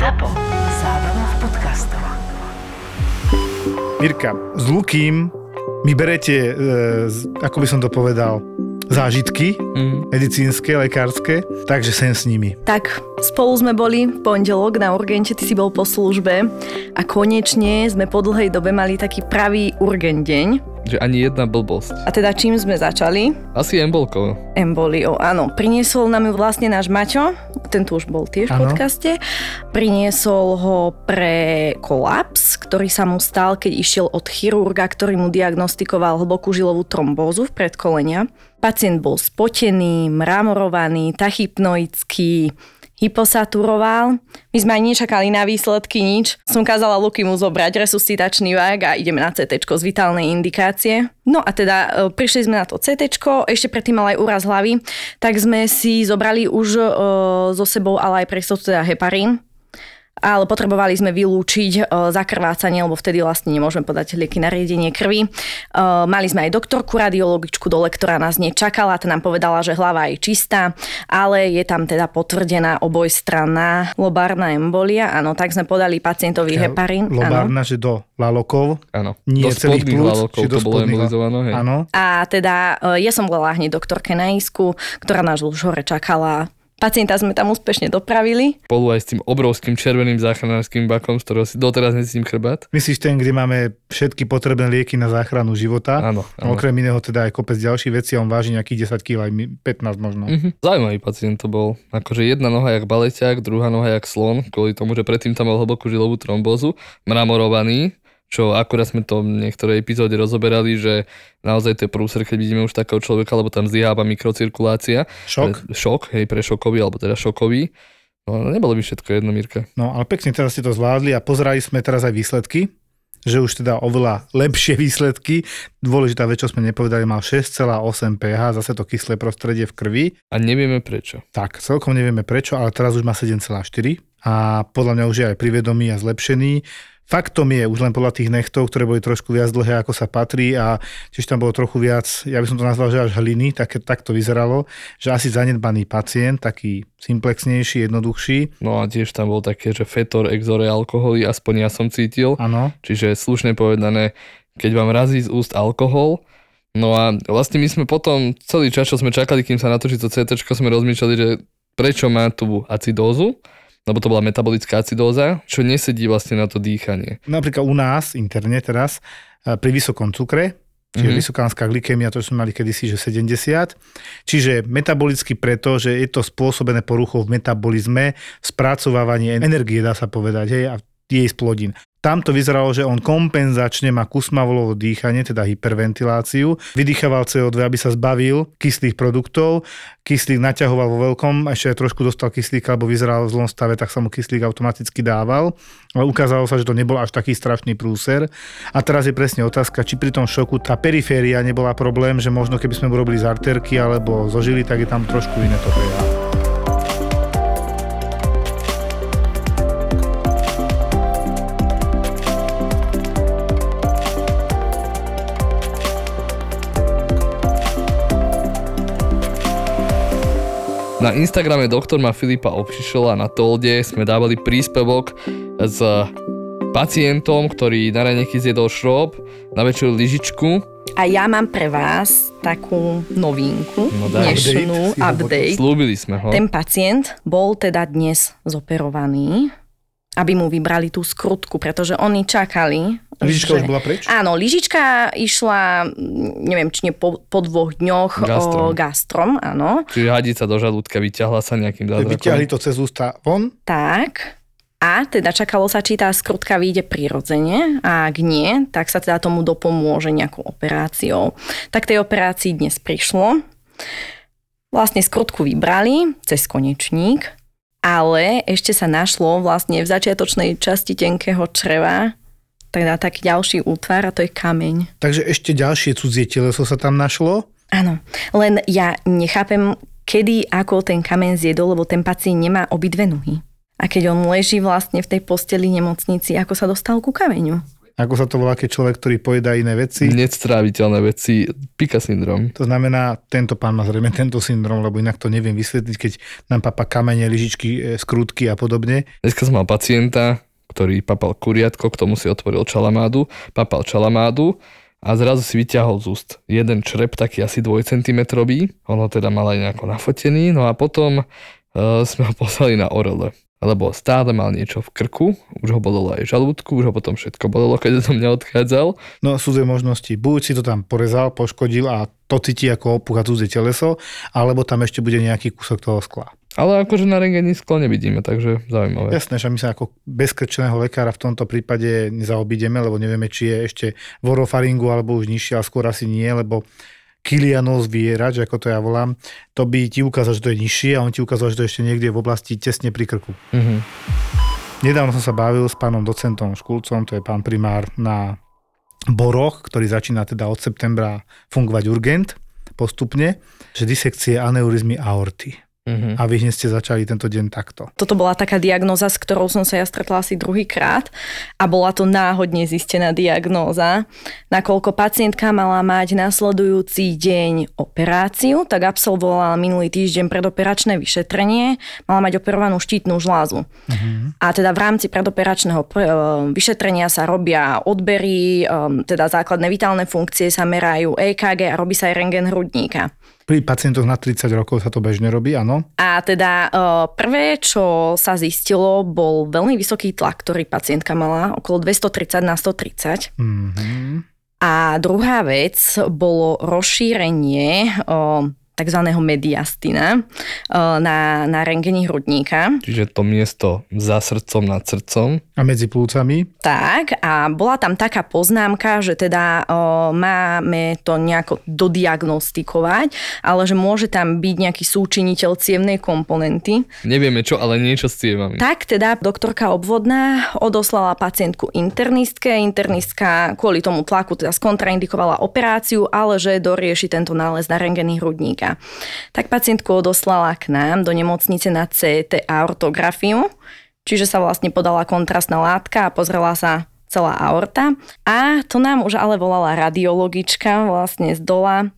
ZAPO. Zábrná v podcastov. Mirka, s Lukým mi berete, e, z- ako by som to povedal, zážitky Mm. medicínske, lekárske, takže sem s nimi. Tak, spolu sme boli v pondelok na urgente, ty si bol po službe a konečne sme po dlhej dobe mali taký pravý urgent deň. Že ani jedna blbosť. A teda čím sme začali? Asi embolkou. Embolio, áno. Priniesol nám ju vlastne náš Maťo, ten tu už bol tiež v podcaste. Priniesol ho pre kolaps, ktorý sa mu stal, keď išiel od chirurga, ktorý mu diagnostikoval hlbokú žilovú trombózu v predkolenia. Pacient bol spotený, mramorovaný, tachypnoický, hyposaturoval. My sme aj nečakali na výsledky nič. Som kázala Luky mu zobrať resuscitačný vák a ideme na CT z vitálnej indikácie. No a teda e, prišli sme na to CT, ešte predtým mal aj úraz hlavy, tak sme si zobrali už e, so sebou ale aj pre teda heparín, ale potrebovali sme vylúčiť e, zakrvácanie, lebo vtedy vlastne nemôžeme podať lieky na riedenie krvi. E, mali sme aj doktorku radiologičku dole, ktorá nás nečakala, tá nám povedala, že hlava je čistá, ale je tam teda potvrdená obojstranná lobárna embolia. Áno, tak sme podali pacientovi heparín. Áno. Lobárna, že do lalokov, Áno. nie do celých plúc, lalokov to bolo embolizované. hej. Áno. A teda e, ja som bola hneď doktorke na isku, ktorá nás už hore čakala. Pacienta sme tam úspešne dopravili. Spolu aj s tým obrovským červeným záchranárským bakom, z ktorého si doteraz necítim chrbát. Myslíš ten, kde máme všetky potrebné lieky na záchranu života? Áno, áno. Okrem iného teda aj kopec ďalších vecí a on váži nejakých 10 kg, aj mi- 15 možno. Mhm. Zaujímavý pacient to bol. Akože jedna noha jak baleťák, druhá noha jak slon, kvôli tomu, že predtým tam mal hlbokú žilovú trombózu, mramorovaný, čo akurát sme to v niektorej epizóde rozoberali, že naozaj to je prúser, keď vidíme už takého človeka, lebo tam zlyháva mikrocirkulácia. Šok? Pre, šok, hej, pre šokový, alebo teda šokový. No, nebolo by všetko jedno, Mirka. No ale pekne teraz ste to zvládli a pozerali sme teraz aj výsledky, že už teda oveľa lepšie výsledky. Dôležitá vec, čo sme nepovedali, mal 6,8 pH, zase to kyslé prostredie v krvi. A nevieme prečo. Tak, celkom nevieme prečo, ale teraz už má 7,4 a podľa mňa už je aj privedomý a zlepšený. Faktom je, už len podľa tých nechtov, ktoré boli trošku viac dlhé, ako sa patrí a tiež tam bolo trochu viac, ja by som to nazval, že až hliny, tak, tak to vyzeralo, že asi zanedbaný pacient, taký simplexnejší, jednoduchší. No a tiež tam bol také, že fetor, exore, alkoholy, aspoň ja som cítil. Áno, Čiže slušne povedané, keď vám razí z úst alkohol, no a vlastne my sme potom celý čas, čo sme čakali, kým sa natočí to CT, sme rozmýšľali, že prečo má tú acidózu, lebo to bola metabolická acidóza, čo nesedí vlastne na to dýchanie. napríklad u nás interne teraz e, pri vysokom cukre, čiže Mhm. mm-hmm. vysokánska glykémia, to sme mali kedysi, že 70. Čiže metabolicky preto, že je to spôsobené poruchou v metabolizme, spracovávanie energie, dá sa povedať, hej, a jej splodín. Tam to vyzeralo, že on kompenzačne má kusmavolovo dýchanie, teda hyperventiláciu, vydýchaval CO2, aby sa zbavil kyslých produktov, kyslík naťahoval vo veľkom, ešte aj trošku dostal kyslíka, alebo vyzeral v zlom stave, tak sa mu kyslík automaticky dával, ale ukázalo sa, že to nebol až taký strašný prúser. A teraz je presne otázka, či pri tom šoku tá periféria nebola problém, že možno keby sme mu robili z arterky alebo zo žily, tak je tam trošku iné to pH. Na Instagrame doktor má Filipa a na Tolde sme dávali príspevok s pacientom, ktorý na raňajky zjedol šrob, na večer lyžičku. A ja mám pre vás takú novinku, No daj. dnešnú Update update. Slúbili sme ho. Ten pacient bol teda dnes zoperovaný, aby mu vybrali tú skrutku, pretože oni čakali. Lyžička už bola preč? Áno, lyžička išla, mm, neviem, či nie po, po dvoch dňoch Gastrom. O, gastrom, áno. Čiže hadica do žalúdka vyťahla sa nejakým Vyťahli zázrakom. to cez ústa von, Tak. A teda čakalo sa, či tá skrutka vyjde prirodzene a ak nie, tak sa teda tomu dopomôže nejakou operáciou. Tak tej operácii dnes prišlo. Vlastne skrutku vybrali cez konečník, ale ešte sa našlo vlastne v začiatočnej časti tenkého čreva teda taký ďalší útvar a to je kameň. takže ešte ďalšie cudzie teleso sa tam našlo. Áno, len ja nechápem, kedy ako ten kameň zjedol, lebo ten pacient nemá obidve nohy. A keď on leží vlastne v tej posteli nemocnici, ako sa dostal ku kameňu? Ako sa to volá, keď človek, ktorý pojedá iné veci. Nestráviteľné veci, pika syndrom. To znamená, tento pán má zrejme tento syndrom, lebo inak to neviem vysvetliť, keď nám papa kamene, lyžičky, e, skrutky a podobne. Dneska som mal pacienta, ktorý papal kuriatko, k tomu si otvoril čalamádu, papal čalamádu a zrazu si vyťahol z úst jeden črep, taký asi 2 cm, on ho teda mal aj nejako nafotený, no a potom uh, sme ho poslali na orele lebo stále mal niečo v krku, už ho bolelo aj žalúdku, už ho potom všetko bolelo, keď do mňa odchádzal. No sú dve možnosti. Buď si to tam porezal, poškodil a to cíti ako opuch a cudzie teleso, alebo tam ešte bude nejaký kúsok toho skla. Ale akože na rengení sklo nevidíme, takže zaujímavé. Jasné, že my sa ako bezkrčeného lekára v tomto prípade nezaobídeme, lebo nevieme, či je ešte v orofaringu alebo už nižšie, ale skôr asi nie, lebo Kilianos vierač, ako to ja volám, to by ti ukázal, že to je nižšie a on ti ukázal, že to je ešte niekde v oblasti tesne pri krku. Mhm. Nedávno som sa bavil s pánom docentom Škulcom, to je pán primár na Boroch, ktorý začína teda od septembra fungovať urgent postupne, že disekcie aneurizmy aorty. Mhm. A vy hneď ste začali tento deň takto. Toto bola taká diagnóza, s ktorou som sa ja stretla asi druhýkrát a bola to náhodne zistená diagnóza. Nakoľko pacientka mala mať nasledujúci deň operáciu, tak absolvovala minulý týždeň predoperačné vyšetrenie, mala mať operovanú štítnu žlázu. Uh-huh. A teda v rámci predoperačného pre- e, vyšetrenia sa robia odbery, um, teda základné vitálne funkcie sa merajú EKG a robí sa aj rengen hrudníka. Pri pacientoch na 30 rokov sa to bežne robí, áno. A teda prvé, čo sa zistilo, bol veľmi vysoký tlak, ktorý pacientka mala, okolo 230 na 130. Uh-huh. A druhá vec bolo rozšírenie tzv. mediastina uh, na, na rengeni hrudníka. Čiže to miesto za srdcom nad srdcom. A medzi plúcami? Tak, a bola tam taká poznámka, že teda o, máme to nejako dodiagnostikovať, ale že môže tam byť nejaký súčiniteľ cievnej komponenty. Nevieme čo, ale niečo s cievami. Tak teda doktorka obvodná odoslala pacientku internistke. Internistka kvôli tomu tlaku teda skontraindikovala operáciu, ale že dorieši tento nález na rengeny hrudníka. Tak pacientku odoslala k nám do nemocnice na CT ortografiu. Čiže sa vlastne podala kontrastná látka a pozrela sa celá aorta. A to nám už ale volala radiologička vlastne z dola,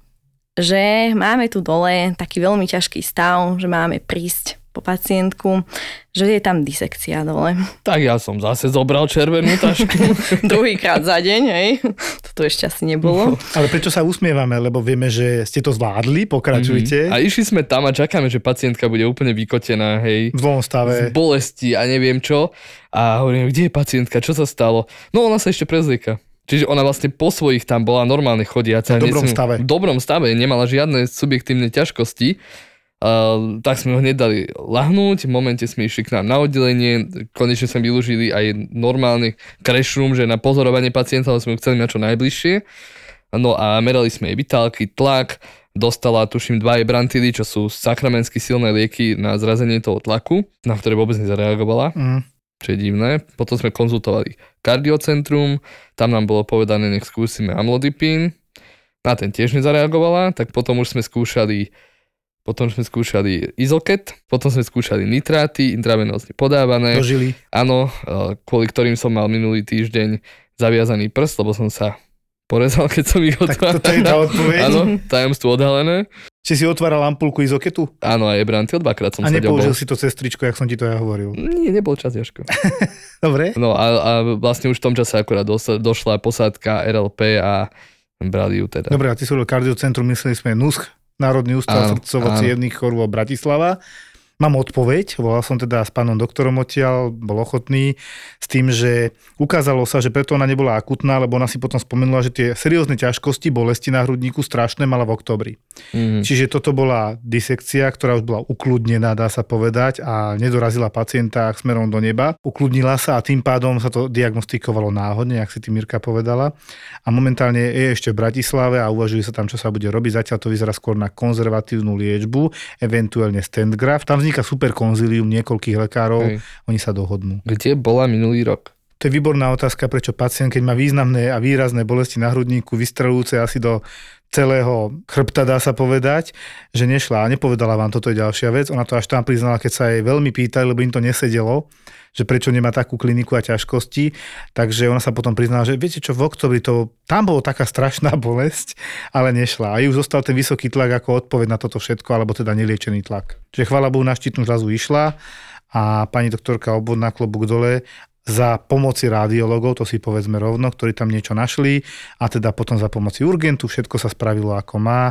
že máme tu dole taký veľmi ťažký stav, že máme prísť po pacientku, že je tam disekcia dole. Tak ja som zase zobral červenú tašku. Druhýkrát za deň, hej. Toto ešte asi nebolo. Ale prečo sa usmievame? Lebo vieme, že ste to zvládli, pokračujte. A išli sme tam a čakáme, že pacientka bude úplne vykotená, hej. V zlom Z stave. bolesti a neviem čo. A hovorím, kde je pacientka, čo sa stalo? No ona sa ešte prezlieka. Čiže ona vlastne po svojich tam bola normálne chodiaca. V dobrom Nesmie- stave. V dobrom stave, nemala žiadne subjektívne ťažkosti. Uh, tak sme ho hneď dali lahnúť, v momente sme išli k nám na oddelenie, konečne sme využili aj normálny crash room, že na pozorovanie pacienta, ale sme ho chceli mať čo najbližšie. No a merali sme jej vitálky, tlak, dostala tuším dva brantily, čo sú sakramensky silné lieky na zrazenie toho tlaku, na ktoré vôbec nezareagovala. Mm. čo je divné. Potom sme konzultovali kardiocentrum, tam nám bolo povedané, nech skúsime amlodipín, na ten tiež nezareagovala, tak potom už sme skúšali potom sme skúšali izoket, potom sme skúšali nitráty, intravenózne podávané. Dožili. Áno, e, kvôli ktorým som mal minulý týždeň zaviazaný prst, lebo som sa porezal, keď som ich Tak toto je tá odpoveď. Áno, tajomstvo odhalené. Či si otváral ampulku izoketu Áno, aj Brantil, dvakrát som a sa nepoužil ďobol. si to cez tričko, jak som ti to ja hovoril. Nie, nebol čas, Jožko. Dobre? No a, a vlastne už v tom čase akurát došla posádka RLP a brali ju teda. Dobre, a ty si hovoril kardiocentrum, mysleli sme NUSCH, Národný ústav Áno, srdcovo-cievných chorôb Bratislava. Mám odpoveď, volal som teda s pánom doktorom odtiaľ, bol ochotný, s tým, že ukázalo sa, že preto ona nebola akutná, lebo ona si potom spomenula, že tie seriózne ťažkosti, bolesti na hrudníku strašné mala v oktobri. Mm. Čiže toto bola disekcia, ktorá už bola ukludnená, dá sa povedať, a nedorazila pacienta smerom do neba. Ukludnila sa a tým pádom sa to diagnostikovalo náhodne, ak si ty Mirka povedala. A momentálne je ešte v Bratislave a uvažuje sa tam, čo sa bude robiť. Zatiaľ to vyzerá skôr na konzervatívnu liečbu, eventuálne stent graft. Tam vzniká super konzílium niekoľkých lekárov, Hej. oni sa dohodnú. Kde bola minulý rok? To je výborná otázka, prečo pacient, keď má významné a výrazné bolesti na hrudníku, vystrelujúce asi do celého chrbta, dá sa povedať, že nešla a nepovedala vám, toto je ďalšia vec. Ona to až tam priznala, keď sa jej veľmi pýtali, lebo im to nesedelo, že prečo nemá takú kliniku a ťažkosti. Takže ona sa potom priznala, že viete čo, v oktobri to, tam bolo taká strašná bolesť, ale nešla. A ju zostal ten vysoký tlak ako odpoveď na toto všetko, alebo teda neliečený tlak. Čiže chvála Bohu na štítnu žľazu išla a pani doktorka obvodná klobúk dole za pomoci radiologov, to si povedzme rovno, ktorí tam niečo našli a teda potom za pomoci urgentu všetko sa spravilo ako má.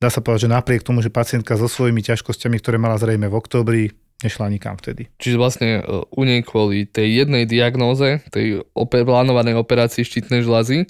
Dá sa povedať, že napriek tomu, že pacientka so svojimi ťažkosťami, ktoré mala zrejme v oktobri, nešla nikam vtedy. Čiže vlastne e, u nej kvôli tej jednej diagnóze, tej ope- plánovanej operácii štítnej žľazy,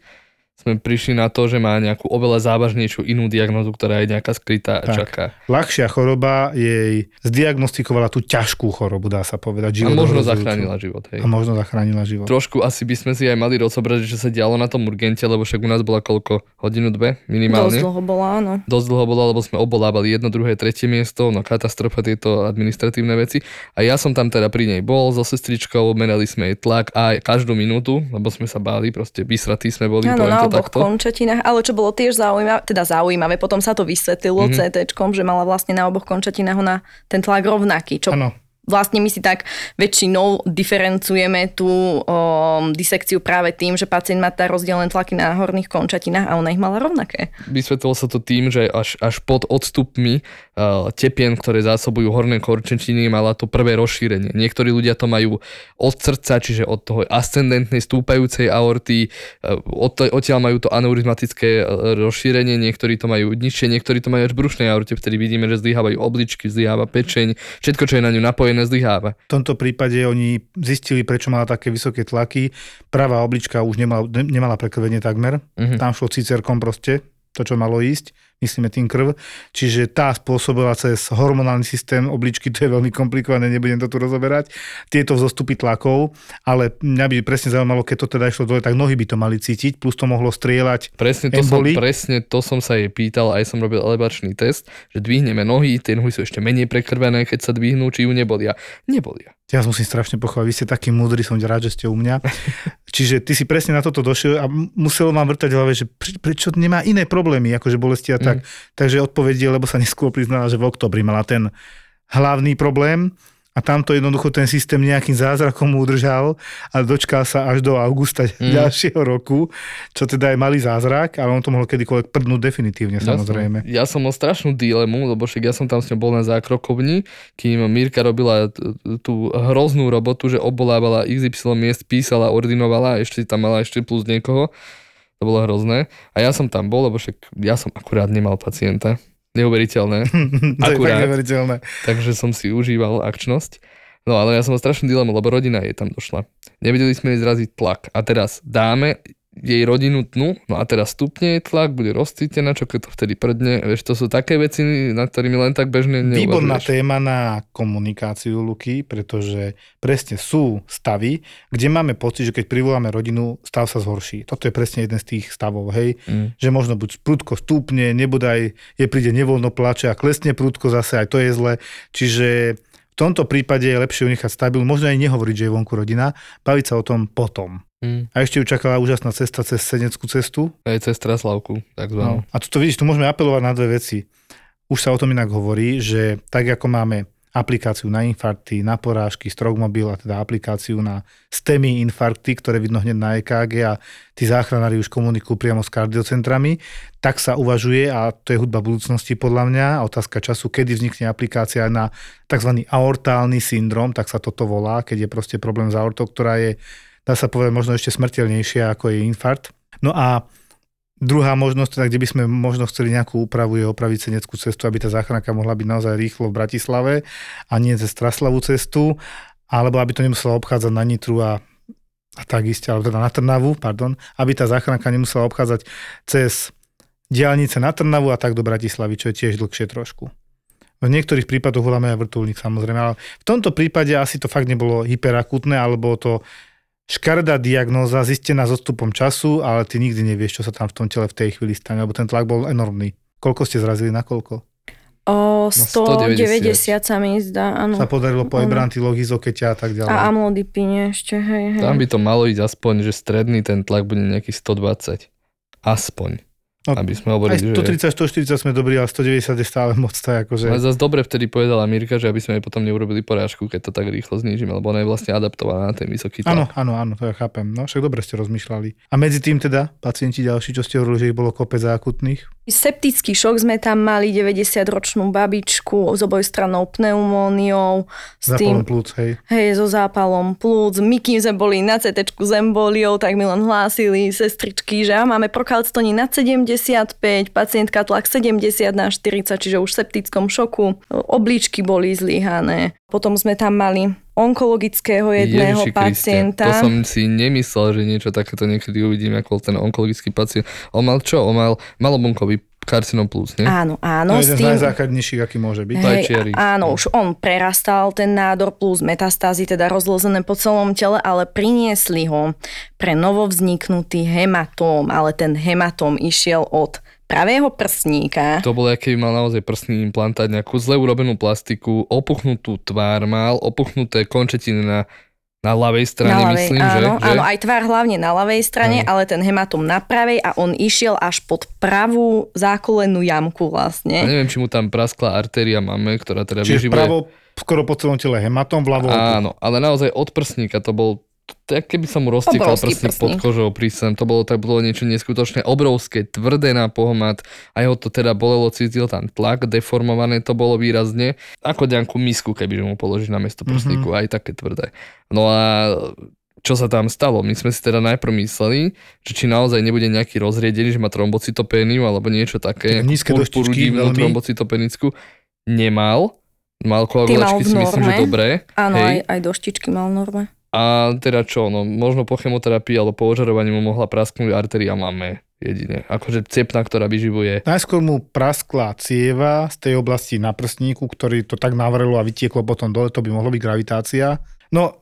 sme prišli na to, že má nejakú oveľa závažnejšiu inú diagnózu, ktorá je nejaká skrytá a Tak. čaká. Ľahšia choroba jej zdiagnostikovala tú ťažkú chorobu, dá sa povedať. A možno zachránila život. Hej. A možno zachránila život. Trošku asi by sme si aj mali rozobrať, že sa dialo na tom urgente, lebo však u nás bola koľko? Hodinu, dve minimálne. Dosť dlho bola, áno. Dosť dlho bola, lebo sme obolávali jedno, druhé, tretie miesto, no katastrofa tieto administratívne veci. A ja som tam teda pri nej bol so sestričkou, merali sme jej tlak aj každú minútu, lebo sme sa báli, proste vysratí sme boli, Áno, na oboch takto. končatinách, ale čo bolo tiež zaujímavé, teda zaujímavé, potom sa to vysvetlilo Mhm. mm-hmm. CT, že mala vlastne na oboch končatinách ona ten tlak rovnaký, čo Áno. vlastne my si tak väčšinou diferencujeme tú um, disekciu práve tým, že pacient má tá rozdielne tlaky na horných končatinách a ona ich mala rovnaké. Vysvetlilo sa to tým, že až, až pod odstupmi tepien, ktoré zásobujú horné korčetiny, mala to prvé rozšírenie. Niektorí ľudia to majú od srdca, čiže od toho ascendentnej stúpajúcej aorty, uh, od, to- odtiaľ majú to aneurizmatické uh, rozšírenie, niektorí to majú nižšie, niektorí to majú až v brušnej aorte, vtedy vidíme, že zlyhávajú obličky, zlyháva pečeň, všetko, čo je na ňu napojené, zlyháva. V tomto prípade oni zistili, prečo mala také vysoké tlaky. Pravá oblička už nemala, ne- nemala prekrvenie takmer. Mhm. Tam šlo cicerkom proste, to, čo malo ísť. Myslíme tým krv. Čiže tá spôsobila cez hormonálny systém obličky, to je veľmi komplikované, nebudem to tu rozoberať, tieto vzostupy tlakov, ale mňa by presne zaujímalo, keď to teda išlo dole, tak nohy by to mali cítiť, plus to mohlo strieľať. Presne to, som, Emboli? presne to som sa jej pýtal, aj som robil elevačný test, že dvihneme nohy, tie nohy sú ešte menej prekrvené, keď sa dvihnú, či ju nebolia. Nebolia. Ja musím strašne pochváliť, vy ste taký múdry, som rád, že ste u mňa. Čiže ty si presne na toto došiel a muselo vám vrtať hlave, že pre- prečo nemá iné problémy, akože bolesti a tak. Mm. Takže odpoveď je, lebo sa neskôr priznala, že v oktobri mala ten hlavný problém a tamto jednoducho ten systém nejakým zázrakom udržal a dočkal sa až do augusta mm. ďalšieho roku, čo teda je malý zázrak, ale on to mohol kedykoľvek prdnúť definitívne, samozrejme. Ja som mal strašnú dilemu, lebo však ja som tam s ňou bol na zákrokovni, kým Mirka robila tú hroznú robotu, že obolávala XY miest, písala, ordinovala a ešte tam mala ešte plus niekoho. To bolo hrozné. A ja som tam bol, lebo však ja som akurát nemal pacienta. Neuveriteľné. to je Akurát. neveriteľné. takže som si užíval akčnosť. No ale ja som mal strašnú dilemu, lebo rodina jej tam došla. Nevedeli sme jej zraziť tlak. A teraz dáme jej rodinu tnu, no a teraz stupne jej tlak, bude rozcítená, čo keď to vtedy prdne. Vieš, to sú také veci, nad ktorými len tak bežne Výborná neuvažuješ. téma na komunikáciu, Luky, pretože presne sú stavy, kde máme pocit, že keď privoláme rodinu, stav sa zhorší. Toto je presne jeden z tých stavov, hej, Mm. že možno buď prudko stúpne, nebodaj je príde nevoľno plače a klesne prudko zase, aj to je zle. Čiže tomto prípade je lepšie ju nechať stabil, možno aj nehovoriť, že je vonku rodina, baviť sa o tom potom. Mm. A ešte ju čakala úžasná cesta cez Seneckú cestu, Aj cez Traslavku, takzvanú. No. A tu vidiš, tu môžeme apelovať na dve veci. Už sa o tom inak hovorí, že tak ako máme aplikáciu na infarkty, na porážky, Strokmobil a teda aplikáciu na STEMI infarkty, ktoré vidno hneď na EKG a tí záchranári už komunikujú priamo s kardiocentrami, tak sa uvažuje a to je hudba budúcnosti podľa mňa, a otázka času, kedy vznikne aplikácia na tzv. aortálny syndrom, tak sa toto volá, keď je proste problém s aortou, ktorá je, dá sa povedať, možno ešte smrteľnejšia ako je infarkt. No a Druhá možnosť, teda, kde by sme možno chceli nejakú úpravu, je opraviť seneckú cestu, aby tá záchranka mohla byť naozaj rýchlo v Bratislave a nie cez Traslavú cestu, alebo aby to nemusela obchádzať na Nitru a, a tak isté, alebo teda na Trnavu, pardon, aby tá záchranka nemusela obchádzať cez diálnice na Trnavu a tak do Bratislavy, čo je tiež dlhšie trošku. V niektorých prípadoch voláme aj vrtulník samozrejme, ale v tomto prípade asi to fakt nebolo hyperakutné, alebo to škaredá diagnóza zistená s odstupom času, ale ty nikdy nevieš, čo sa tam v tom tele v tej chvíli stane, lebo ten tlak bol enormný. Koľko ste zrazili na koľko? O 190. 190 sa mi zdá, áno. Sa podarilo po Áno. Ebrantiloch, izokeťa a tak ďalej. A amlodipine ešte, hej, hej. Tam by to malo ísť aspoň, že stredný ten tlak bude nejaký 120. Aspoň. No, aby sme Aj hovorili, že... 130, 140 sme dobrí, ale 190 je stále moc, tak akože... Ale zase dobre vtedy povedala Mirka, že aby sme jej potom neurobili porážku, keď to tak rýchlo znížime, lebo ona je vlastne adaptovaná na ten vysoký tlak. Áno, áno, áno, to ja chápem. No však dobre ste rozmýšľali. A medzi tým teda, pacienti ďalší, čo ste hovorili, že ich bolo kopec akutných? Septický šok sme tam mali 90-ročnú babičku s obojstrannou pneumóniou, s Zápalom tým, plúc, hej. hej, so zápalom plúc. My kým sme boli na CT s emboliou, tak mi len hlásili sestričky, že máme prokalctony nad 75, pacientka tlak 70 na 40, čiže už v septickom šoku. Obličky boli zlyhané. Potom sme tam mali onkologického jedného Ježiši Kriste, pacienta. To som si nemyslel, že niečo takéto niekedy uvidím, ako ten onkologický pacient. On mal čo? On mal malobunkový karcinom plus, nie? Áno, To áno, je s jeden z najzákladnejších, aký môže byť. Hej. Áno, už on prerastal ten nádor plus metastázy, teda rozlozené po celom tele, ale priniesli ho pre novovzniknutý hematóm, ale ten hematóm išiel od pravého prstníka. To bolo, aký mal naozaj prstný implantát, nejakú zle urobenú plastiku, opuchnutú tvár mal, opuchnuté končetiny na, na ľavej strane, na ľavej, myslím, áno, že? áno, aj tvár hlavne na ľavej strane, Áno. ale ten hematóm na pravej a on išiel až pod pravú zákolenú jamku A vlastne. neviem, či mu tam praskla artéria máme, ktorá teda Čiže vyživuje. vpravo skoro po celom tele hematom, vľavo Áno, ale naozaj od prsníka to bol tak keby som mu roztekal prsník pod kožou prísem, to bolo tak bolo niečo neskutočné, obrovské, tvrdé na pohmat, aj ho to teda bolelo, cítil tam tlak, deformované to bolo výrazne, ako nejakú misku, keby mu položíš na miesto prsníku, aj také tvrdé. No a čo sa tam stalo? My sme si teda najprv mysleli, že či naozaj nebude nejaký rozriedený, že má trombocytopéniu alebo niečo také, Také nízke doštičky veľmi. trombocitopenickú. Nemal, mal v si myslím, že dobré. Áno, hej. aj, aj doštičky mal norme. A teda čo, no možno po chemoterapii alebo po ožarovaní mu mohla prasknúť artéria máme jedine. Akože cepna, ktorá vyživuje. Najskôr mu praskla cieva z tej oblasti na prstníku, ktorý to tak navrelo a vytieklo potom dole, to by mohlo byť gravitácia. No,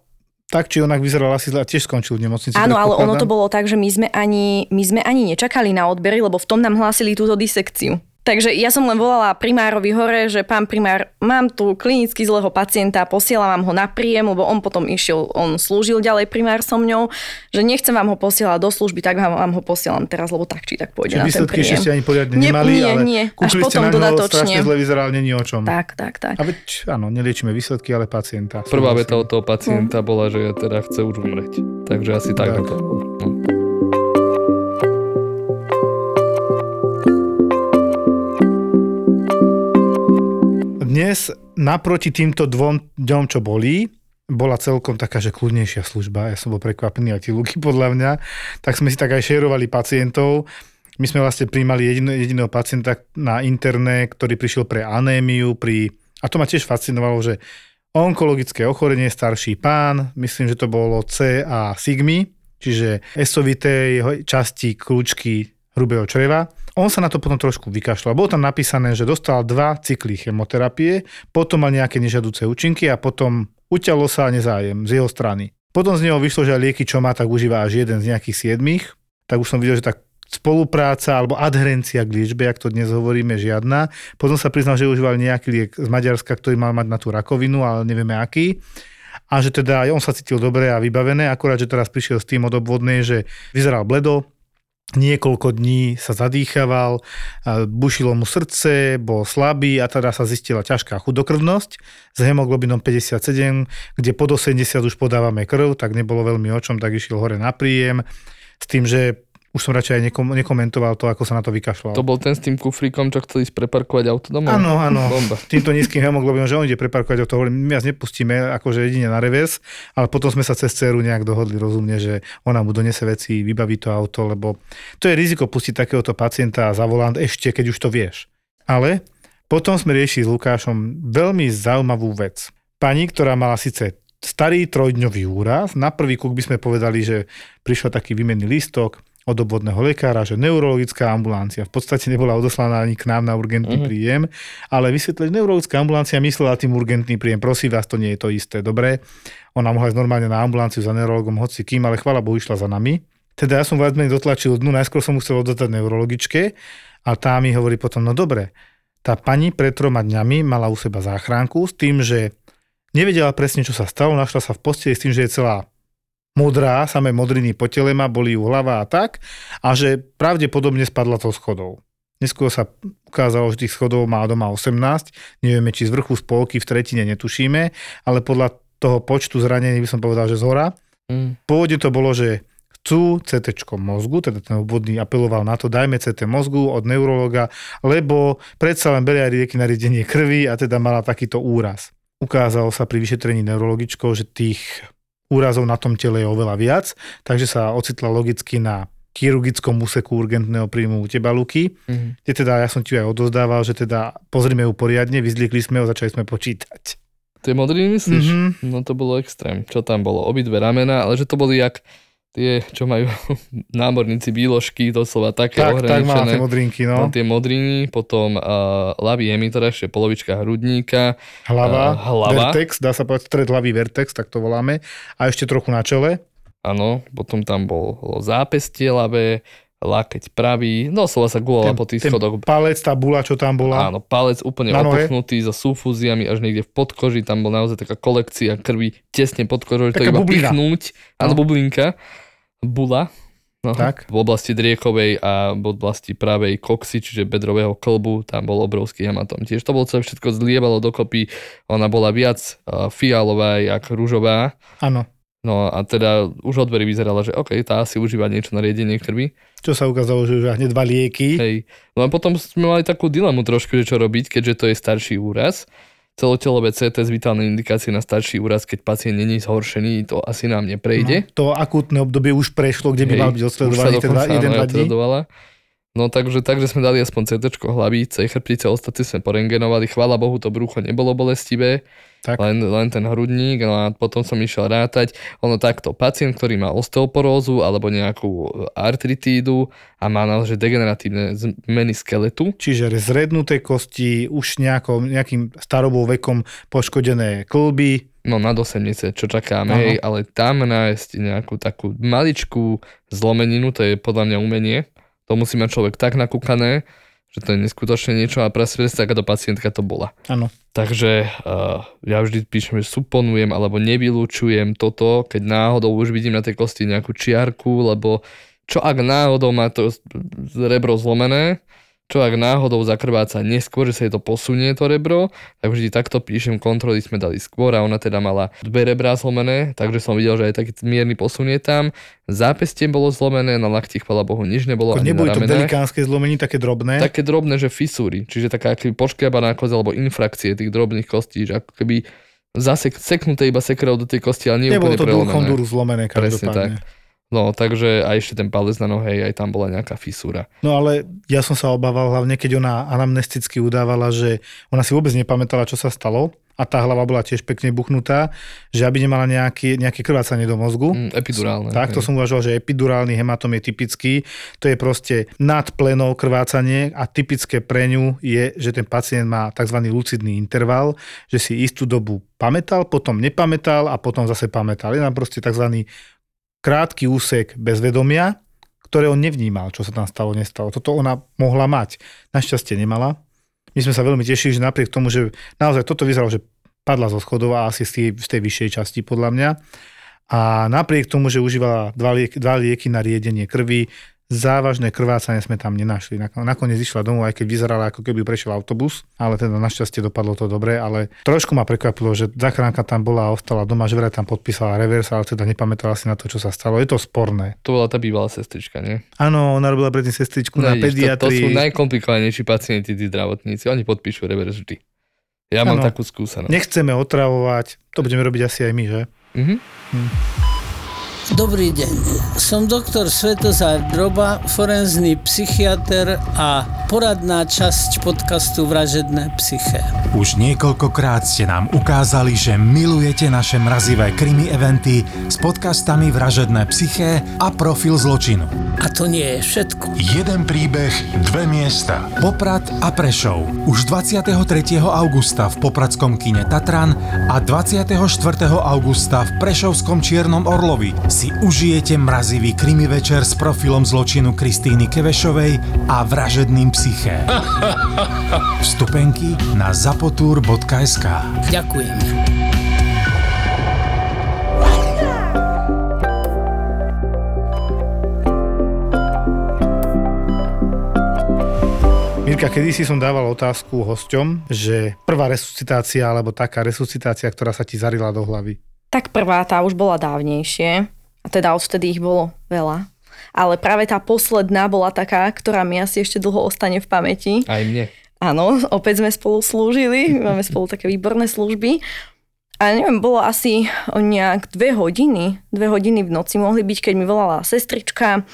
tak či onak vyzeral asi zle a tiež skončil v nemocnici. Áno, ale ono to bolo tak, že my sme, ani, my sme ani nečakali na odbery, lebo v tom nám hlásili túto disekciu. Takže ja som len volala primárovi hore, že pán primár, mám tu klinicky zlého pacienta, posielam vám ho na príjem, lebo on potom išiel, on slúžil ďalej primár so mňou, že nechcem vám ho posielať do služby, tak vám, vám ho posielam teraz, lebo tak či tak pôjde Čiže na ten výsledky ešte príjem. ste ani poriadne Nie, nemali, nie, ale nie. Až ste potom ňo, dodatočne. zle vyzeral, není o čom. Tak, tak, tak. A veď, áno, neliečíme výsledky, ale pacienta. Prvá veta od toho pacienta bola, že teda chce už umrieť. Takže asi tak. Tak. to bolo. Dnes naproti týmto dvom dňom, čo boli, bola celkom taká, že kľudnejšia služba. Ja som bol prekvapený aj tí ľuky podľa mňa. Tak sme si tak aj šerovali pacientov. My sme vlastne príjmali jedino, jediného pacienta na interné, ktorý prišiel pre anémiu, pri... a to ma tiež fascinovalo, že onkologické ochorenie, starší pán, myslím, že to bolo C a sigmy, čiže esovité časti kľúčky hrubého čreva. On sa na to potom trošku vykašľal. Bolo tam napísané, že dostal dva cykly chemoterapie, potom mal nejaké nežadúce účinky a potom uťalo sa nezájem z jeho strany. Potom z neho vyšlo, že lieky, čo má, tak užíva až jeden z nejakých siedmých. Tak už som videl, že tak spolupráca alebo adherencia k liečbe, ak to dnes hovoríme, žiadna. Potom sa priznal, že užíval nejaký liek z Maďarska, ktorý mal mať na tú rakovinu, ale nevieme aký. A že teda on sa cítil dobre a vybavené, akurát, že teraz prišiel s tým od obvodnej, že vyzeral bledo, niekoľko dní sa zadýchaval, bušilo mu srdce, bol slabý a teda sa zistila ťažká chudokrvnosť s hemoglobinom 57, kde pod 80 už podávame krv, tak nebolo veľmi o čom, tak išiel hore na príjem. S tým, že už som radšej aj nekom, nekomentoval to, ako sa na to vykašľal. To bol ten s tým kufríkom, čo chcel ísť preparkovať auto domov? Áno, áno. Bomba. Týmto nízkym hemoglobinom, že on ide preparkovať od toho, my vás nepustíme, akože jedine na revers, ale potom sme sa cez ceru nejak dohodli rozumne, že ona mu donese veci, vybaví to auto, lebo to je riziko pustiť takéhoto pacienta za volant ešte, keď už to vieš. Ale potom sme riešili s Lukášom veľmi zaujímavú vec. Pani, ktorá mala síce starý trojdňový úraz, na prvý kúk by sme povedali, že prišiel taký výmenný lístok, od obvodného lekára, že neurologická ambulancia v podstate nebola odoslaná ani k nám na urgentný Mhm. príjem, ale vysvetlili, že neurologická ambulancia myslela tým urgentný príjem. Prosím vás, to nie je to isté. Dobre, ona mohla ísť normálne na ambulanciu za neurologom, hoci kým, ale chvala Bohu išla za nami. Teda ja som viac menej dotlačil dnu, najskôr som mu chcel oddať neurologičke a tá mi hovorí potom, no dobre, tá pani pred troma dňami mala u seba záchranku s tým, že nevedela presne, čo sa stalo, našla sa v posteli s tým, že je celá modrá, samé modriny po tele má, boli ju hlava a tak, a že pravdepodobne spadla to schodov. Neskôr sa ukázalo, že tých schodov má doma 18, nevieme, či z vrchu, z polky, v tretine netušíme, ale podľa toho počtu zranení by som povedal, že z hora. Mm. Pôvodne to bolo, že chcú CT mozgu, teda ten obvodný apeloval na to, dajme CT mozgu od neurologa, lebo predsa len belia rieky na riedenie krvi a teda mala takýto úraz. Ukázalo sa pri vyšetrení neurologičkou, že tých úrazov na tom tele je oveľa viac, takže sa ocitla logicky na chirurgickom úseku urgentného príjmu u teba, Luky, Mm. kde teda ja som ti aj odozdával, že teda pozrime ju poriadne, vyzliekli sme ho, začali sme počítať. Tie modriny myslíš? Mhm. No to bolo extrém. Čo tam bolo? Obidve ramena, ale že to boli jak tie, čo majú námorníci výložky, doslova také Tak, tak má ohraničené. tie modrinky, No. Tie modriny, potom uh, ľavý emitor, ešte polovička hrudníka, Hlava, Eh, hlava. vertex, dá sa povedať stred hlavy vertex, tak to voláme. A ešte trochu na čele. áno, potom tam bol, bolo zápestie ľavé, lakeť pravý, no slova sa gulovala po tých ten schodoch. palec, tá bula, čo tam bola. Áno, palec úplne opuchnutý so súfúziami až niekde v podkoži, tam bol naozaj taká kolekcia krvi tesne pod kožou, že to iba bublina. pichnúť, áno, No. bublinka, bula, no, Tak. v oblasti driekovej a v oblasti pravej koxy, čiže bedrového klbu, tam bol obrovský hematom. Tiež to bolo celé všetko zlievalo dokopy, ona bola viac fialová, jak rúžová, Áno. no a teda už od vyzerala, že OK, tá si užíva niečo na riedenie krvi. Čo sa ukázalo, že už hneď dva lieky. Hej. No a potom sme mali takú dilemu trošku, že čo robiť, keďže to je starší úraz. Celotelové CT z vitálnej indikácie na starší úraz, keď pacient není zhoršený, to asi nám neprejde. No, to akútne obdobie už prešlo, kde by Hej, mal byť odsledovaný ten dokonca, dva- jeden, dva dní. No takže, takže sme dali aspoň CT hlavy, C chrbtice, ostatní sme porengenovali, chvála Bohu, to brucho nebolo bolestivé, Tak. len, len ten hrudník, no a potom som išiel rátať, ono takto, pacient, ktorý má osteoporózu alebo nejakú artritídu a má naozaj degeneratívne zmeny skeletu, Čiže zrednuté kosti, už nejako, nejakým starobou vekom poškodené klby. no nad 80, čo čakáme, hej, ale tam nájsť nejakú takú maličkú zlomeninu, to je podľa mňa umenie. To musí mať človek tak nakúkané, že to je neskutočne niečo a presne takáto pacientka to bola. Áno. Takže uh, ja vždy píšem, že suponujem alebo nevylúčujem toto, keď náhodou už vidím na tej kosti nejakú čiarku, lebo čo ak náhodou má to rebro zlomené, čo ak náhodou zakrváca neskôr, že sa jej to posunie to rebro, tak vždy takto píšem, kontroly sme dali skôr a ona teda mala dve rebrá zlomené, takže som videl, že aj taký mierny posun je tam. Zápestie bolo zlomené, na lakti chvala Bohu nič nebolo, Ako neboli to ramenách. velikánske zlomení, také drobné. Také drobné, že fisúry, čiže taká akoby poškriabaná kosť alebo infrakcie tých drobných kostí, že ako keby zasek, seknuté iba sekrou do tej kosti, ale nie Nebolo úplne to prelomené. dúchom zlomené Presne každopádne. No, takže aj ešte ten palec na nohe, aj tam bola nejaká fisúra. No ale ja som sa obával hlavne, keď ona anamnesticky udávala, že ona si vôbec nepamätala, čo sa stalo a tá hlava bola tiež pekne buchnutá, že aby nemala nejaké, nejaké krvácanie do mozgu. Mm, epidurálne. Tak, to som uvažoval, že epidurálny hematom je typický. To je proste nad plenou krvácanie a typické pre ňu je, že ten pacient má tzv. lucidný interval, že si istú dobu pamätal, potom nepamätal a potom zase pamätal. Je tam proste tzv. Krátky úsek bezvedomia, ktoré on nevnímal, čo sa tam stalo, nestalo. Toto ona mohla mať. Našťastie nemala. My sme sa veľmi tešili, že napriek tomu, že naozaj toto vyzeralo, že padla zo schodov a asi z tej, z tej vyššej časti podľa mňa. A napriek tomu, že užívala dva, liek, dva lieky na riedenie krvi, závažné krvácanie sme tam nenašli. Nak- Nakoniec išla domov, aj keď vyzerala, ako keby prešiel autobus, ale teda našťastie dopadlo to dobre, ale trošku ma prekvapilo, že zachránka tam bola a ostala doma, že vraj tam podpísala revers, ale teda nepamätala si na to, čo sa stalo. Je to sporné. To bola tá bývalá sestrička, nie? Áno, ona robila predtým sestričku na vidíš, to, to sú pediatrii. najkomplikovanejší pacienti, tí zdravotníci. Oni podpíšu reverz vždy. Ja mám Áno. takú skúsenosť. Nechceme otravovať, to budeme robiť asi aj my, že? Mhm. Dobrý deň, som doktor Svetozár Droba, forenzný psychiatr a poradná časť podcastu Vražedné psyché. Už niekoľkokrát ste nám ukázali, že milujete naše mrazivé krimi eventy s podcastami Vražedné psyché a Profil zločinu. A to nie je všetko. Jeden príbeh, dve miesta. Poprad a Prešov. Už 23. augusta v Popradskom kine Tatran a 24. augusta v Prešovskom Čiernom Orlovi si užijete mrazivý krimi večer s profilom zločinu Kristýny Kevešovej a vražedným psyché. Vstupenky na zapotur.sk Ďakujem. Mirka, kedy si som dával otázku hosťom, že prvá resuscitácia alebo taká resuscitácia, ktorá sa ti zarila do hlavy. Tak prvá tá už bola dávnejšie, a teda odvtedy ich bolo veľa. Ale práve tá posledná bola taká, ktorá mi asi ešte dlho ostane v pamäti. Aj mne. Áno, opäť sme spolu slúžili, máme spolu také výborné služby. A neviem, bolo asi nejak dve hodiny, dve hodiny v noci mohli byť, keď mi volala sestrička,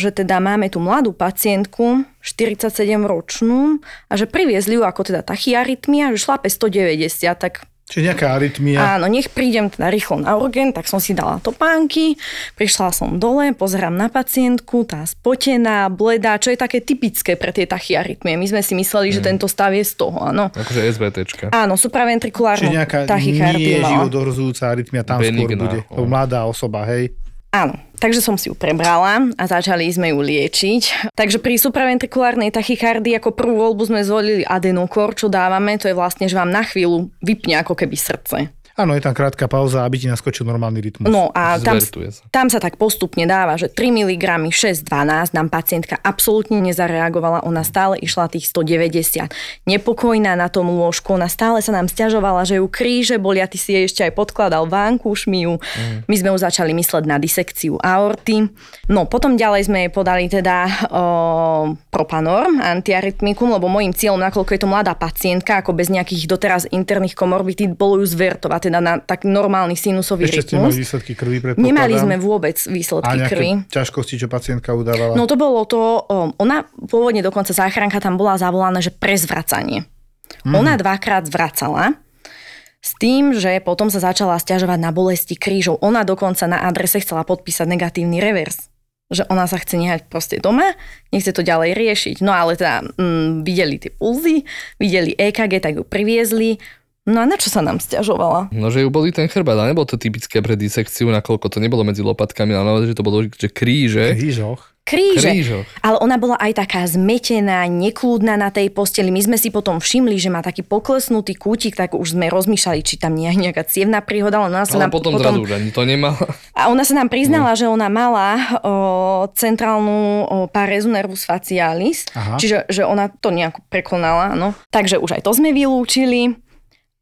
že teda máme tu mladú pacientku, 47 ročnú, a že priviezli ju ako teda tachyarytmia, že šlape 190, tak Čiže nejaká arytmia. Áno, nech prídem teda rýchlo na urgent, tak som si dala topánky, prišla som dole, pozerám na pacientku, tá spotená, bledá, čo je také typické pre tie tachyarytmie. My sme si mysleli, že tento stav je z toho, áno. Akože SVTčka. Áno, supraventrikulárnu Čiže nejaká nie životohrozujúca arytmia tam skôr Benigná, bude. no. Mladá osoba, hej. Áno, takže som si ju prebrala a začali sme ju liečiť. Takže pri supraventrikulárnej tachykardii ako prvú voľbu sme zvolili adenokor, čo dávame, to je vlastne, že vám na chvíľu vypne ako keby srdce. Áno, je tam krátka pauza, aby ti naskočil normálny rytmus. No a tam, sa. tam sa tak postupne dáva, že 3 mg 6,12 nám pacientka absolútne nezareagovala, ona stále išla tých 190. Nepokojná na tom lôžku, ona stále sa nám stiažovala, že ju kríže bolia, ty si jej ešte aj podkladal vankúšmi ju. My sme ju začali mysleť na disekciu aorty. No potom ďalej sme jej podali teda o, propanor, antiarytmikum, lebo môjim cieľom, nakoľko je to mladá pacientka, ako bez nejakých doteraz interných komorbidít, bolo ju zvertovať teda na taký normálny sinusový Ešte ste rytmus. mali výsledky krvi. Nemali sme vôbec A výsledky nejaké krvi. ťažkosti, čo pacientka udávala? No to bolo to, um, ona pôvodne dokonca záchranka tam bola zavolaná, že prezvracanie. Mhm. Ona dvakrát zvracala s tým, že potom sa začala stiažovať na bolesti krížov. Ona dokonca na adrese chcela podpísať negatívny revers že ona sa chce nehať proste doma, nechce to ďalej riešiť. No ale teda mm, videli tie pulzy, videli EKG, tak ju priviezli. No a na čo sa nám stiažovala? No, že ju boli ten chrbát, ale nebolo to typické pre disekciu, nakoľko to nebolo medzi lopatkami, ale naozaj, že to bolo, že kríže. Krížoch. Kríže. Krížoch. Ale ona bola aj taká zmetená, neklúdna na tej posteli. My sme si potom všimli, že má taký poklesnutý kútik, tak už sme rozmýšľali, či tam nie je nejaká cievna príhoda. Ale ona sa Ale nám potom, zrazu už ani to nemala. A ona sa nám priznala, No. že ona mala o, centrálnu o, parezu nervus facialis, Aha. čiže že ona to nejako prekonala. No. Takže už aj to sme vylúčili.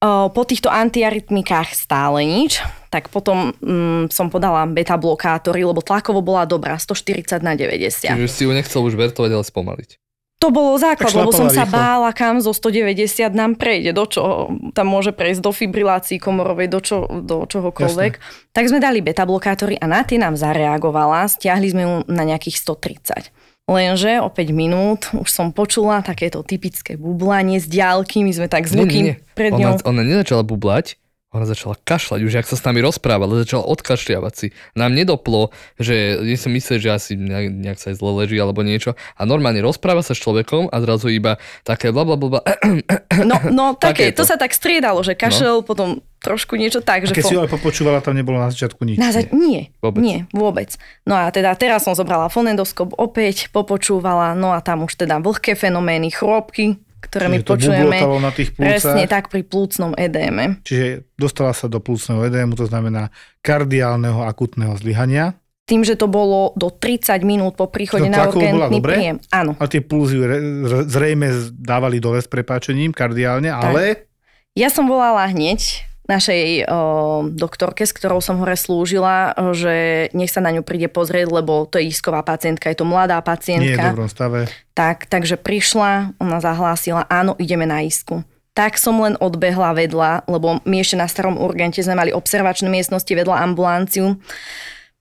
Po týchto antiarytmikách stále nič, tak potom mm, som podala beta blokátory, lebo tlakovo bola dobrá, 140 na 90. Čiže si ju nechcel už vertovať, ale spomaliť. To bolo základ, lebo som sa rýchlo. bála, kam zo 190 nám prejde, do čo tam môže prejsť, do fibrilácií komorovej, do, čo, do čohokoľvek. Jasne. Tak sme dali beta blokátory a na tie nám zareagovala, stiahli sme ju na nejakých 130. Lenže o 5 minút už som počula takéto typické bublanie z diálky, my sme tak zvuky pred ona, ňou. ona nezačala bublať, ona začala kašľať, už ak sa s nami rozprávala, začala odkašľavať si. Nám nedoplo, že nie som myslel, že asi nejak, nejak sa aj zle leží alebo niečo. A normálne rozpráva sa s človekom a zrazu iba také bla bla bla. No, no také, Takéto. to sa tak striedalo, že kašel, no. potom trošku niečo tak. A Že keď fo- si ho aj popočúvala, tam nebolo na začiatku nič. Na za- nie, Vôbec. nie, vôbec. No a teda teraz som zobrala fonendoskop opäť, popočúvala, no a tam už teda vlhké fenomény, chrópky, ktoré my Čiže to počujeme. na tých plúcach. Presne tak pri plúcnom edéme. Čiže dostala sa do plúcneho edému, to znamená kardiálneho akutného zlyhania. Tým, že to bolo do 30 minút po príchode To na urgentný príjem. Áno. A tie pulzy re- re- zrejme dávali dole s prepáčením kardiálne, ale Ja som volala hneď našej o, doktorke, s ktorou som hore slúžila, že nech sa na ňu príde pozrieť, lebo to je isková pacientka, je to mladá nie je v pacientka. dobrom stave. Tak, takže prišla, ona zahlásila, áno, ideme na isku. Tak som len odbehla vedľa, lebo my ešte na starom urgente sme mali observačné miestnosti vedľa ambulanciu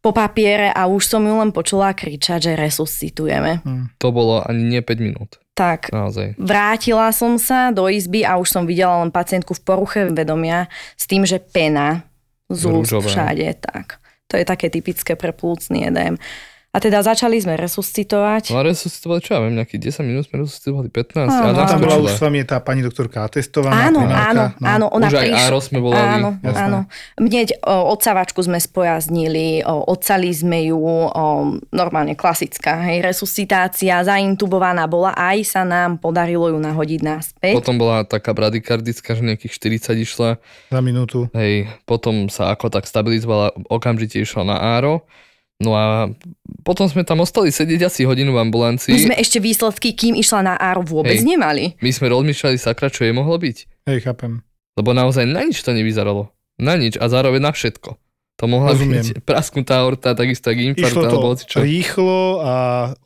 po papiere a už som ju len počula kričať, že resuscitujeme. To bolo ani nie 5 minút. Tak Naozaj. vrátila som sa do izby a už som videla len pacientku v poruche vedomia s tým, že pena z úst všade. Tak. To je také typické pre plúcný edém. A teda začali sme resuscitovať. No a resuscitovali, čo ja viem, nejakých 10 minút sme resuscitovali 15 Áno. a tam bola už s vami tá pani doktorka atestovaná. Áno, primárka, áno, no. áno, ona Už aj. Áro sme volali. Áno, Jasné. áno. Hneď o, odsavačku sme spojaznili, o, odsali sme ju, o, normálne klasická, hej, resuscitácia, zaintubovaná bola, aj sa nám podarilo ju nahodiť naspäť. Potom bola taká bradykardická, že nejakých 40 išla. Za minútu. Hej, potom sa ako tak stabilizovala, okamžite išla na áro. No a potom sme tam ostali sedieť asi hodinu v ambulancii. My sme ešte výsledky, kým išla na áro, vôbec Hej. nemali. My sme rozmýšľali sakra, čo je mohlo byť. Hej, chápem. Lebo naozaj na nič to nevyzeralo. Na nič a zároveň na všetko. To mohla Rozumiem. byť prasknutá aorta, takisto jak infarkt Išlo to alebo čo. rýchlo a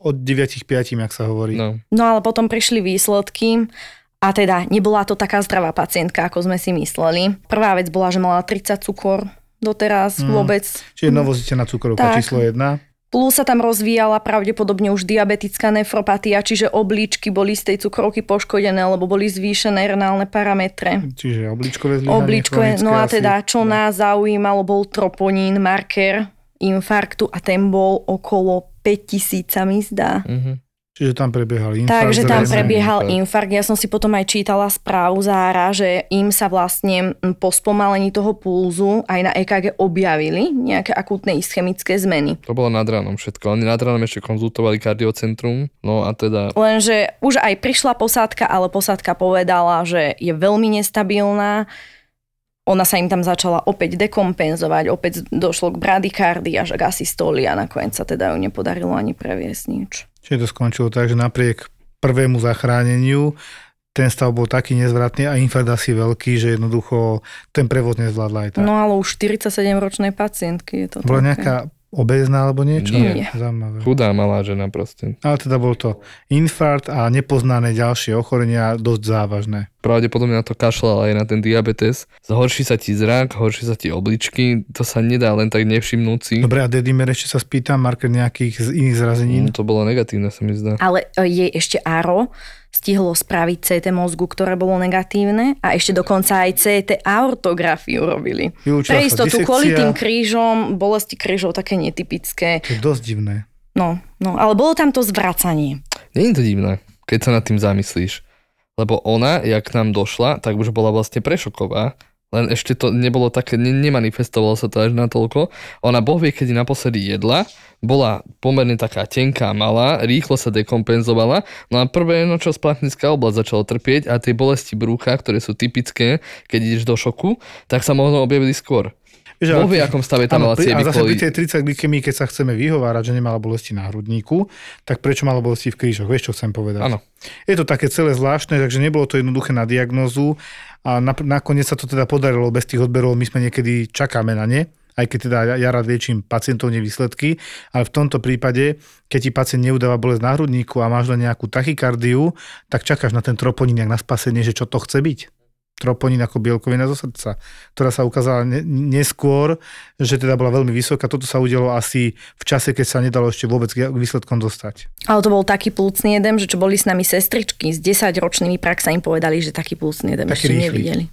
od 9 k 5, jak sa hovorí. No. No ale potom prišli výsledky a teda nebola to taká zdravá pacientka, ako sme si mysleli. Prvá vec bola, že mala 30 cukor doteraz Mm. vôbec. Čiže novoziteľná cukrovka Tak. číslo 1. Plus sa tam rozvíjala pravdepodobne už diabetická nefropatia, čiže obličky boli z tej cukrovky poškodené, lebo boli zvýšené renálne parametre. Čiže obličkové zlyhanie. Obličkové, no a chronické teda, asi. čo No. nás zaujímalo, bol troponín, marker infarktu a ten bol okolo 5000 sa mi zdá. Mhm. Čiže tam prebiehal infarkt. Takže tam prebiehal Infarkt. infarkt. Ja som si potom aj čítala správu zára, že im sa vlastne po spomalení toho pulzu aj na EKG objavili nejaké akútne ischemické zmeny. To bolo nad ránom všetko. Oni nad ránom ešte konzultovali kardiocentrum. No a teda Lenže už aj prišla posádka, ale posádka povedala, že je veľmi nestabilná. Ona sa im tam začala opäť dekompenzovať, opäť došlo k bradykardii až k asystolii a nakoniec sa teda ju nepodarilo ani previesť nič. Čiže to skončilo tak, že napriek prvému zachráneniu ten stav bol taký nezvratný a infarkt asi veľký, že jednoducho ten prevod nezvládla aj tak. No ale už 47-ročnej pacientky je to Bola také. nejaká obezná alebo niečo? Nie. Zaujímavé. chudá malá žena proste. Ale teda bol to infarkt a nepoznané ďalšie ochorenia dosť závažné. Pravdepodobne na to kašľal aj na ten diabetes. Zhorší sa ti zrak, horší sa ti obličky, to sa nedá len tak nevšimnúť si. Dobre, a Dedimer ešte sa spýtam, marker nejakých z iných zrazenín? Mm, to bolo negatívne, sa mi zdá. Ale e, jej ešte ARO stihlo spraviť CT mozgu, ktoré bolo negatívne a ešte dokonca aj CT aortografiu robili. Vylúčila Pre istotu, disekcia. kvôli tým krížom, bolesti krížov také netypické. To je dosť divné. No, no, ale bolo tam to zvracanie. Nie je to divné, keď sa nad tým zamyslíš. Lebo ona, jak k nám došla, tak už bola vlastne prešoková, len ešte to nebolo také, ne, nemanifestovalo sa to až natoľko. Ona boh vie, kedy naposledy jedla, bola pomerne taká tenká, malá, rýchlo sa dekompenzovala, no a prvé, no čo splatnická oblasť začala trpieť a tie bolesti brúcha, ktoré sú typické, keď ideš do šoku, tak sa možno objavili skôr. Boh ale- vie, akom stave tam mala pri, a cievy zase pri kvôli... tej 30 glykemii, keď sa chceme vyhovárať, že nemala bolesti na hrudníku, tak prečo mala bolesti v krížoch? Vieš, čo chcem povedať? Áno. Je to také celé zvláštne, takže nebolo to jednoduché na diagnózu a na, nakoniec sa to teda podarilo bez tých odberov. My sme niekedy čakáme na ne, aj keď teda ja, ja rád liečím pacientov nevýsledky, ale v tomto prípade, keď ti pacient neudáva bolesť na hrudníku a máš len nejakú tachykardiu, tak čakáš na ten troponín, na spasenie, že čo to chce byť troponín ako bielkovina zo srdca, ktorá sa ukázala ne- neskôr, že teda bola veľmi vysoká. Toto sa udialo asi v čase, keď sa nedalo ešte vôbec k výsledkom dostať. Ale to bol taký plúcný jedem, že čo boli s nami sestričky s 10-ročnými prax sa im povedali, že taký plúcný jedem Taký ešte rýchly. nevideli.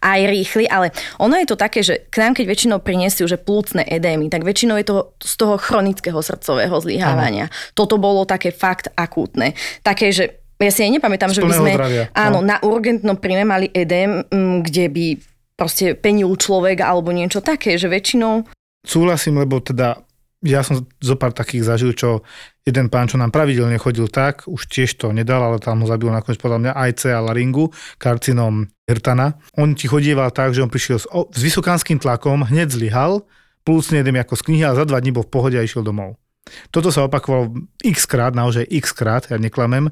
Aj rýchly, ale ono je to také, že k nám keď väčšinou prinesú, že plúcne edémy, tak väčšinou je to z toho chronického srdcového zlyhávania. Toto bolo také fakt akútne. Také, že ja si aj nepamätám, že by sme zdravia, áno, no. na urgentnom príjme mali edém, mm, kde by proste penil človek alebo niečo také, že väčšinou Súhlasím, lebo teda ja som zo pár takých zažil, čo jeden pán, čo nám pravidelne chodil tak, už tiež to nedal, ale tam ho zabilo nakoniec podľa mňa aj C a laringu, karcinom hrtana. On ti chodieval tak, že on prišiel s, o, s vysokánskym tlakom, hneď zlyhal, plúcne jedem ako z knihy a za dva dní bol v pohode a išiel domov. Toto sa opakovalo x krát, naozaj x krát, ja neklamem.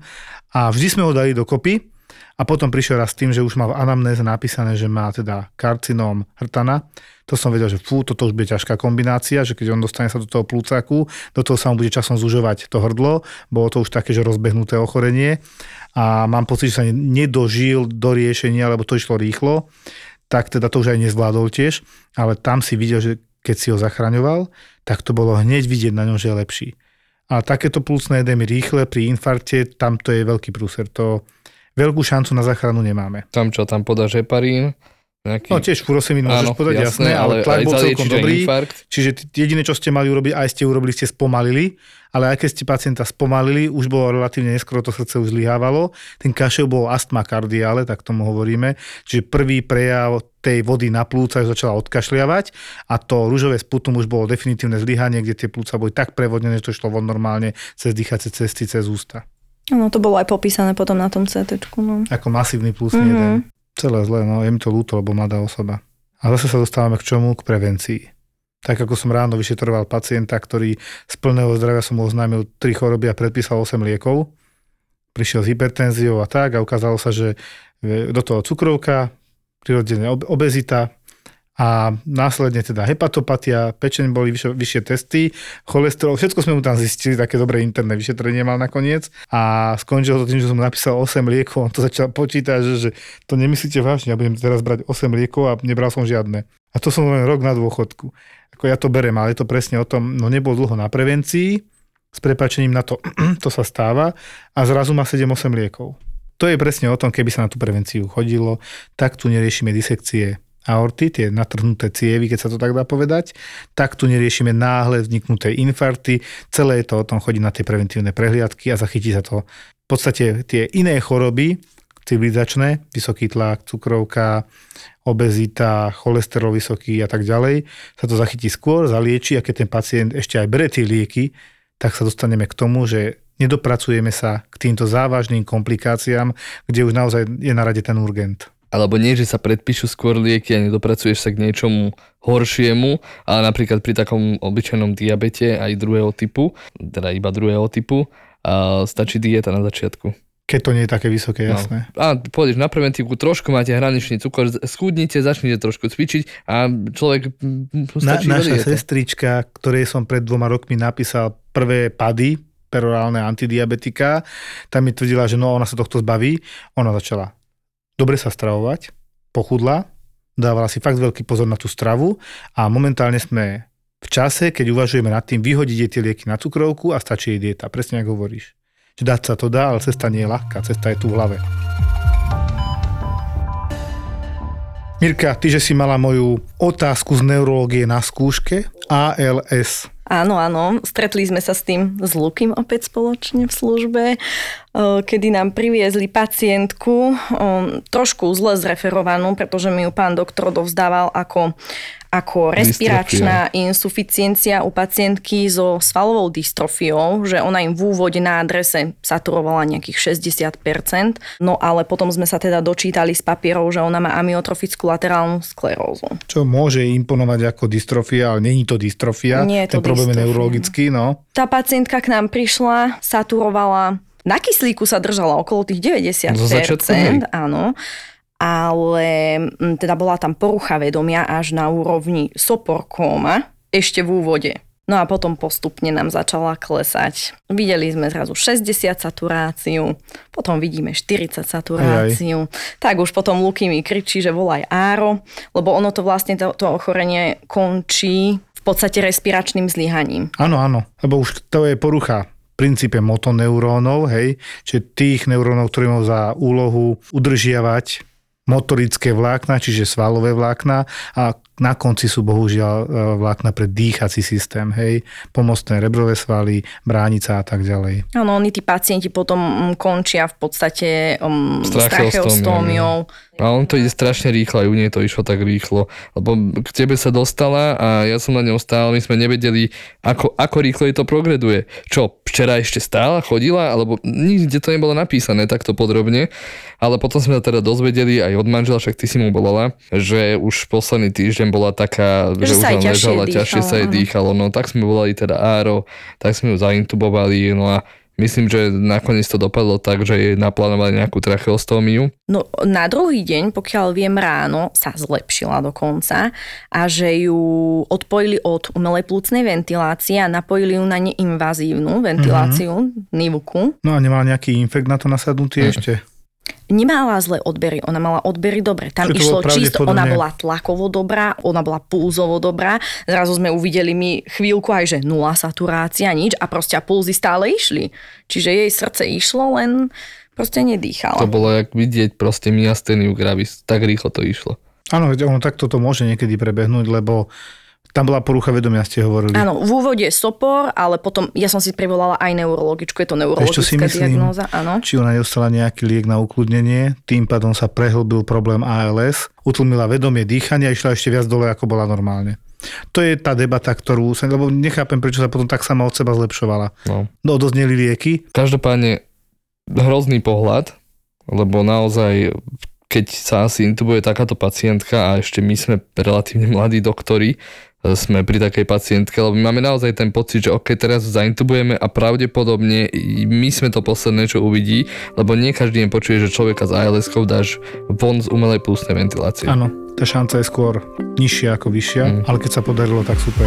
A vždy sme ho dali dokopy a potom prišiel raz tým, že už mal v anamnéze napísané, že má teda karcinóm hrtana. To som vedel, že fú, toto už bude ťažká kombinácia, že keď on dostane sa do toho plúcaku, do toho sa mu bude časom zužovať to hrdlo, bolo to už také, že rozbehnuté ochorenie a mám pocit, že sa nedožil do riešenia, lebo to išlo rýchlo, tak teda to už aj nezvládol tiež, ale tam si videl, že keď si ho zachraňoval, tak to bolo hneď vidieť na ňom, že je lepší. A takéto plúcne edémy rýchle pri infarkte, tam to je veľký prúser. To veľkú šancu na záchranu nemáme. Tam čo, tam podáš heparín, Nejaký... No tiež furosemín môžeš Áno, povedať, jasné, ale, tlak bol celkom dobrý. Infarkt. Čiže jediné, čo ste mali urobiť, aj ste urobili, ste spomalili, ale aj keď ste pacienta spomalili, už bolo relatívne neskoro, to srdce už zlyhávalo. Ten kašel bol astma kardiále, tak tomu hovoríme. Čiže prvý prejav tej vody na plúca už začala odkašliavať a to rúžové sputum už bolo definitívne zlyhanie, kde tie plúca boli tak prevodnené, že to šlo von normálne cez dýchacie cesty, cez ústa. No to bolo aj popísané potom na tom CT. No. Ako masívny plusný Mhm. jeden. Celé zlé, no je mi to ľúto, lebo mladá osoba. A zase sa dostávame k čomu? K prevencii. Tak ako som ráno vyšetroval pacienta, ktorý z plného zdravia som oznámil 3 choroby a predpísal 8 liekov. Prišiel s hypertenziou a tak a ukázalo sa, že e, do toho cukrovka, prirodzene ob- obezita a následne teda hepatopatia, pečeň boli vyššie, vyššie testy, cholesterol, všetko sme mu tam zistili, také dobré interné vyšetrenie mal nakoniec a skončilo to tým, že som napísal 8 liekov, on to začal počítať, že, že to nemyslíte vážne, ja budem teraz brať 8 liekov a nebral som žiadne. A to som len rok na dôchodku. Ako ja to berem, ale je to presne o tom, no nebol dlho na prevencii, s prepačením na to, to sa stáva a zrazu má 7-8 liekov. To je presne o tom, keby sa na tú prevenciu chodilo, tak tu neriešime disekcie aorty, tie natrhnuté cievy, keď sa to tak dá povedať, tak tu neriešime náhle vzniknuté infarty, celé je to o tom chodiť na tie preventívne prehliadky a zachytí sa to. V podstate tie iné choroby, civilizačné, vysoký tlak, cukrovka, obezita, cholesterol vysoký a tak ďalej, sa to zachytí skôr, zalieči a keď ten pacient ešte aj bere tie lieky, tak sa dostaneme k tomu, že nedopracujeme sa k týmto závažným komplikáciám, kde už naozaj je na rade ten urgent. Alebo nie, že sa predpíšu skôr lieky a nedopracuješ sa k niečomu horšiemu, ale napríklad pri takom obyčajnom diabete aj druhého typu, teda iba druhého typu, stačí dieta na začiatku. Keď to nie je také vysoké, No. jasné. A pôjdeš na preventívku, trošku máte hraničný cukor, schudnite, začnite trošku cvičiť a človek Na, naša dieta. sestrička, ktorej som pred dvoma rokmi napísal prvé pady, perorálne antidiabetika, tam mi tvrdila, že no ona sa tohto zbaví. Ona začala dobre sa stravovať, pochudla, dávala si fakt veľký pozor na tú stravu a momentálne sme v čase, keď uvažujeme nad tým, vyhodiť tie lieky na cukrovku a stačí jej dieta. Presne ako hovoríš. Že dať sa to dá, ale cesta nie je ľahká, cesta je tu v hlave. Mirka, ty, že si mala moju otázku z neurológie na skúške, ALS. Áno, áno, stretli sme sa s tým s Lukým opäť spoločne v službe, eh, kedy nám priviezli pacientku, eh, trošku zle zreferovanú, pretože mi ju pán doktor dovzdával ako, ako respiračná insuficiencia u pacientky so svalovou dystrofiou, že ona im v úvode na adrese saturovala nejakých 60%, no ale potom sme sa teda dočítali z papierov, že ona má amyotrofickú laterálnu sklerózu. Čo môže imponovať ako dystrofia, ale není to dystrofia. Nie je to Ten problém je dystrofia. neurologický, no. Tá pacientka k nám prišla, saturovala, na kyslíku sa držala okolo tých 90%, Zo začiatku, hej. áno, ale mm, teda bola tam porucha vedomia až na úrovni soporkóma ešte v úvode. No a potom postupne nám začala klesať. Videli sme zrazu 60 saturáciu, potom vidíme 40 saturáciu. Tak už potom Luky mi kričí, že volaj Áro, lebo ono to vlastne, to, to ochorenie končí v podstate respiračným zlyhaním. Áno, áno, lebo už to je porucha princípe motoneurónov, hej, čiže tých neurónov, ktorí majú za úlohu udržiavať motorické vlákna, čiže svalové vlákna a na konci sú bohužiaľ e, vlákna pre dýchací systém, hej, pomostné rebrové svaly, bránica a tak ďalej. Áno, oni tí pacienti potom mm, končia v podstate um, Tracheostómiou. A on to ide strašne rýchlo, aj u nej to išlo tak rýchlo, lebo k tebe sa dostala a ja som na ňou stál, my sme nevedeli, ako, ako rýchlo jej to progreduje. Čo, včera ešte stála, chodila, alebo nikde to nebolo napísané takto podrobne, ale potom sme sa teda dozvedeli aj od manžela, však ty si mu volala, že už posledný týždeň bola taká, Že že, už len ťažšie ležala, ťažšie sa jej dýchalo, no tak sme volali teda Áro, tak sme ju zaintubovali, no a Myslím, že nakoniec to dopadlo tak, že jej naplánovali nejakú tracheostómiu. No na druhý deň, pokiaľ viem ráno, sa zlepšila dokonca a že ju odpojili od umelej plúcnej ventilácie a napojili ju na neinvazívnu ventiláciu, mm-hmm. NIVUKu. No a nemal nejaký infekt na to nasadnutý ešte? Nemala zlé odbery, ona mala odbery dobre. Tam Čiže to išlo čisto, ona bola tlakovo dobrá, ona bola pulzovo dobrá. Zrazu sme uvideli mi chvíľku aj, že nula saturácia, nič a proste a pulzy stále išli. Čiže jej srdce išlo, len proste nedýchala. To bolo jak vidieť proste miasteniu gravis, tak rýchlo to išlo. Áno, ono takto to môže niekedy prebehnúť, lebo tam bola porucha vedomia, ste hovorili. Áno, v úvode je sopor, ale potom ja som si privolala aj neurologičku, je to čo si neurologická myslím? diagnóza, áno. Či ona nedostala nejaký liek na ukludnenie, tým pádom sa prehlbil problém ALS, utlmila vedomie dýchania a išla ešte viac dole, ako bola normálne. To je tá debata, ktorú sa, lebo nechápem, prečo sa potom tak sama od seba zlepšovala. No. No, odozneli lieky, Každopádne hrozný pohľad, lebo naozaj keď sa asi intubuje takáto pacientka a ešte my sme relatívne mladí doktori, sme pri takej pacientke, lebo my máme naozaj ten pocit, že ok, teraz zaintubujeme a pravdepodobne my sme to posledné, čo uvidí, lebo nie každý deň počuje, že človeka s als dáš von z umelej plusnej ventilácie. áno, tá šanca je skôr nižšia ako vyššia, Mm. ale keď sa podarilo, tak super.